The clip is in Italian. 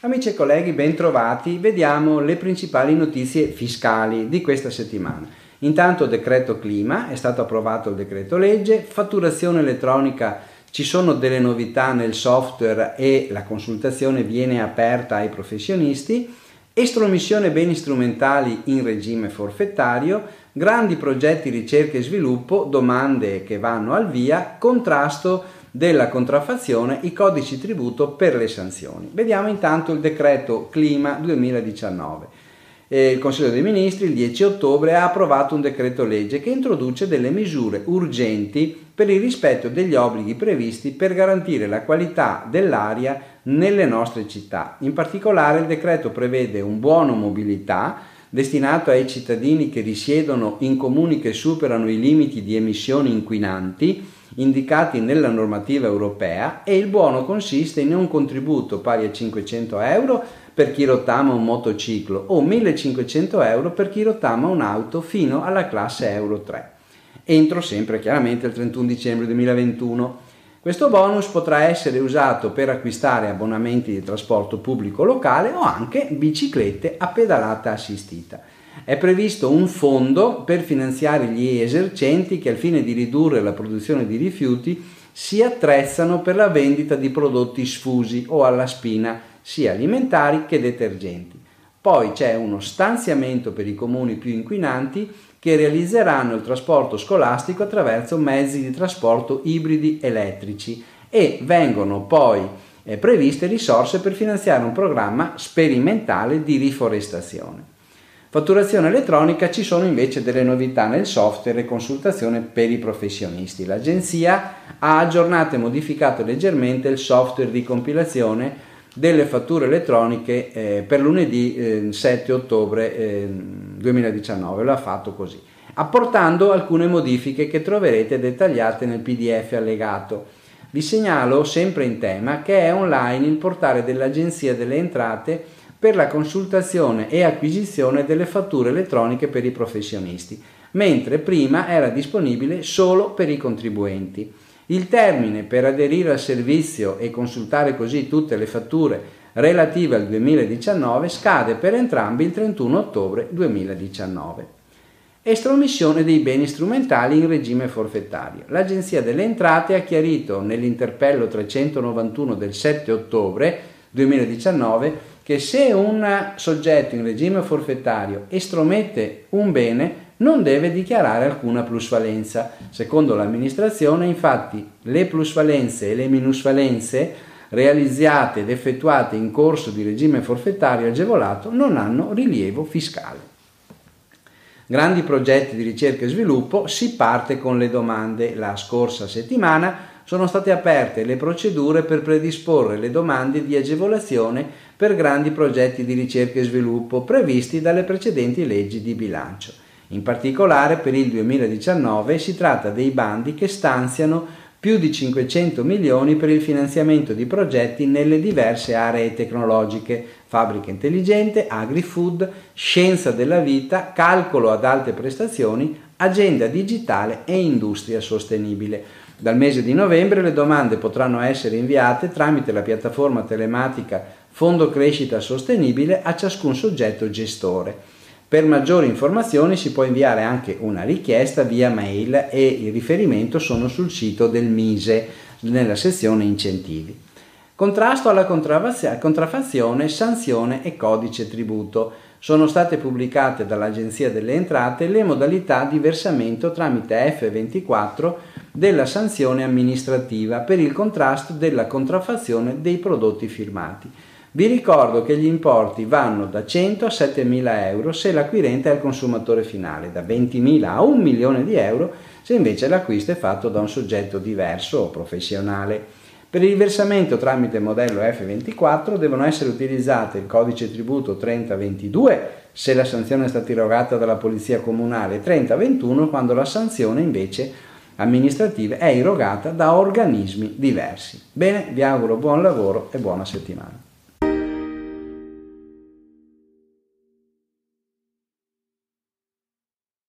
Amici e colleghi, bentrovati. Vediamo le principali notizie fiscali di questa settimana. Intanto decreto clima, è stato approvato il decreto legge, fatturazione elettronica, ci sono delle novità nel software e la consultazione viene aperta ai professionisti, estromissione beni strumentali in regime forfettario, grandi progetti ricerca e sviluppo, domande che vanno al via, contrasto della contraffazione, i codici tributo per le sanzioni. Vediamo intanto il decreto clima 2019. Il Consiglio dei Ministri il 10 ottobre ha approvato un decreto legge che introduce delle misure urgenti per il rispetto degli obblighi previsti per garantire la qualità dell'aria nelle nostre città. In particolare il decreto prevede un buono mobilità destinato ai cittadini che risiedono in comuni che superano i limiti di emissioni inquinanti indicati nella normativa europea e il buono consiste in un contributo pari a 500 euro per chi rottama un motociclo o 1500 euro per chi rottama un'auto fino alla classe Euro 3. Entro sempre chiaramente il 31 dicembre 2021. Questo bonus potrà essere usato per acquistare abbonamenti di trasporto pubblico locale o anche biciclette a pedalata assistita. È previsto un fondo per finanziare gli esercenti che al fine di ridurre la produzione di rifiuti si attrezzano per la vendita di prodotti sfusi o alla spina, sia alimentari che detergenti. Poi c'è uno stanziamento per i comuni più inquinanti che realizzeranno il trasporto scolastico attraverso mezzi di trasporto ibridi elettrici e vengono poi eh, previste risorse per finanziare un programma sperimentale di riforestazione. Fatturazione elettronica ci sono invece delle novità nel software e consultazione per i professionisti. L'agenzia ha aggiornato e modificato leggermente il software di compilazione delle fatture elettroniche eh, per lunedì eh, 7 ottobre eh, 2019. Lo fatto così, apportando alcune modifiche che troverete dettagliate nel PDF allegato. Vi segnalo, sempre in tema, che è online il portale dell'Agenzia delle Entrate per la consultazione e acquisizione delle fatture elettroniche per i professionisti, mentre prima era disponibile solo per i contribuenti. Il termine per aderire al servizio e consultare così tutte le fatture relative al 2019 scade per entrambi il 31 ottobre 2019. Estromissione dei beni strumentali in regime forfettario. L'Agenzia delle Entrate ha chiarito nell'interpello 391 del 7 ottobre 2019 che se un soggetto in regime forfettario estromette un bene non deve dichiarare alcuna plusvalenza. Secondo l'amministrazione, infatti, le plusvalenze e le minusvalenze realizzate ed effettuate in corso di regime forfettario agevolato non hanno rilievo fiscale. Grandi progetti di ricerca e sviluppo, si parte con le domande. La scorsa settimana sono state aperte le procedure per predisporre le domande di agevolazione per grandi progetti di ricerca e sviluppo previsti dalle precedenti leggi di bilancio. In particolare per il 2019 si tratta dei bandi che stanziano più di 500 milioni per il finanziamento di progetti nelle diverse aree tecnologiche, fabbrica intelligente, agri-food, scienza della vita, calcolo ad alte prestazioni, agenda digitale e industria sostenibile. Dal mese di novembre le domande potranno essere inviate tramite la piattaforma telematica Fondo Crescita Sostenibile a ciascun soggetto gestore. Per maggiori informazioni si può inviare anche una richiesta via mail e il riferimento sono sul sito del Mise nella sezione incentivi. Contrasto alla contraffazione, sanzione e codice tributo sono state pubblicate dall'Agenzia delle Entrate le modalità di versamento tramite F24 della sanzione amministrativa per il contrasto della contraffazione dei prodotti firmati. Vi ricordo che gli importi vanno da 100 a 7 mila euro se l'acquirente è il consumatore finale, da 20 mila a 1 milione di euro se invece l'acquisto è fatto da un soggetto diverso o professionale. Per il versamento tramite modello F24 devono essere utilizzate il codice tributo 3022 se la sanzione è stata erogata dalla Polizia Comunale 3021 quando la sanzione invece amministrativa è erogata da organismi diversi. Bene, vi auguro buon lavoro e buona settimana.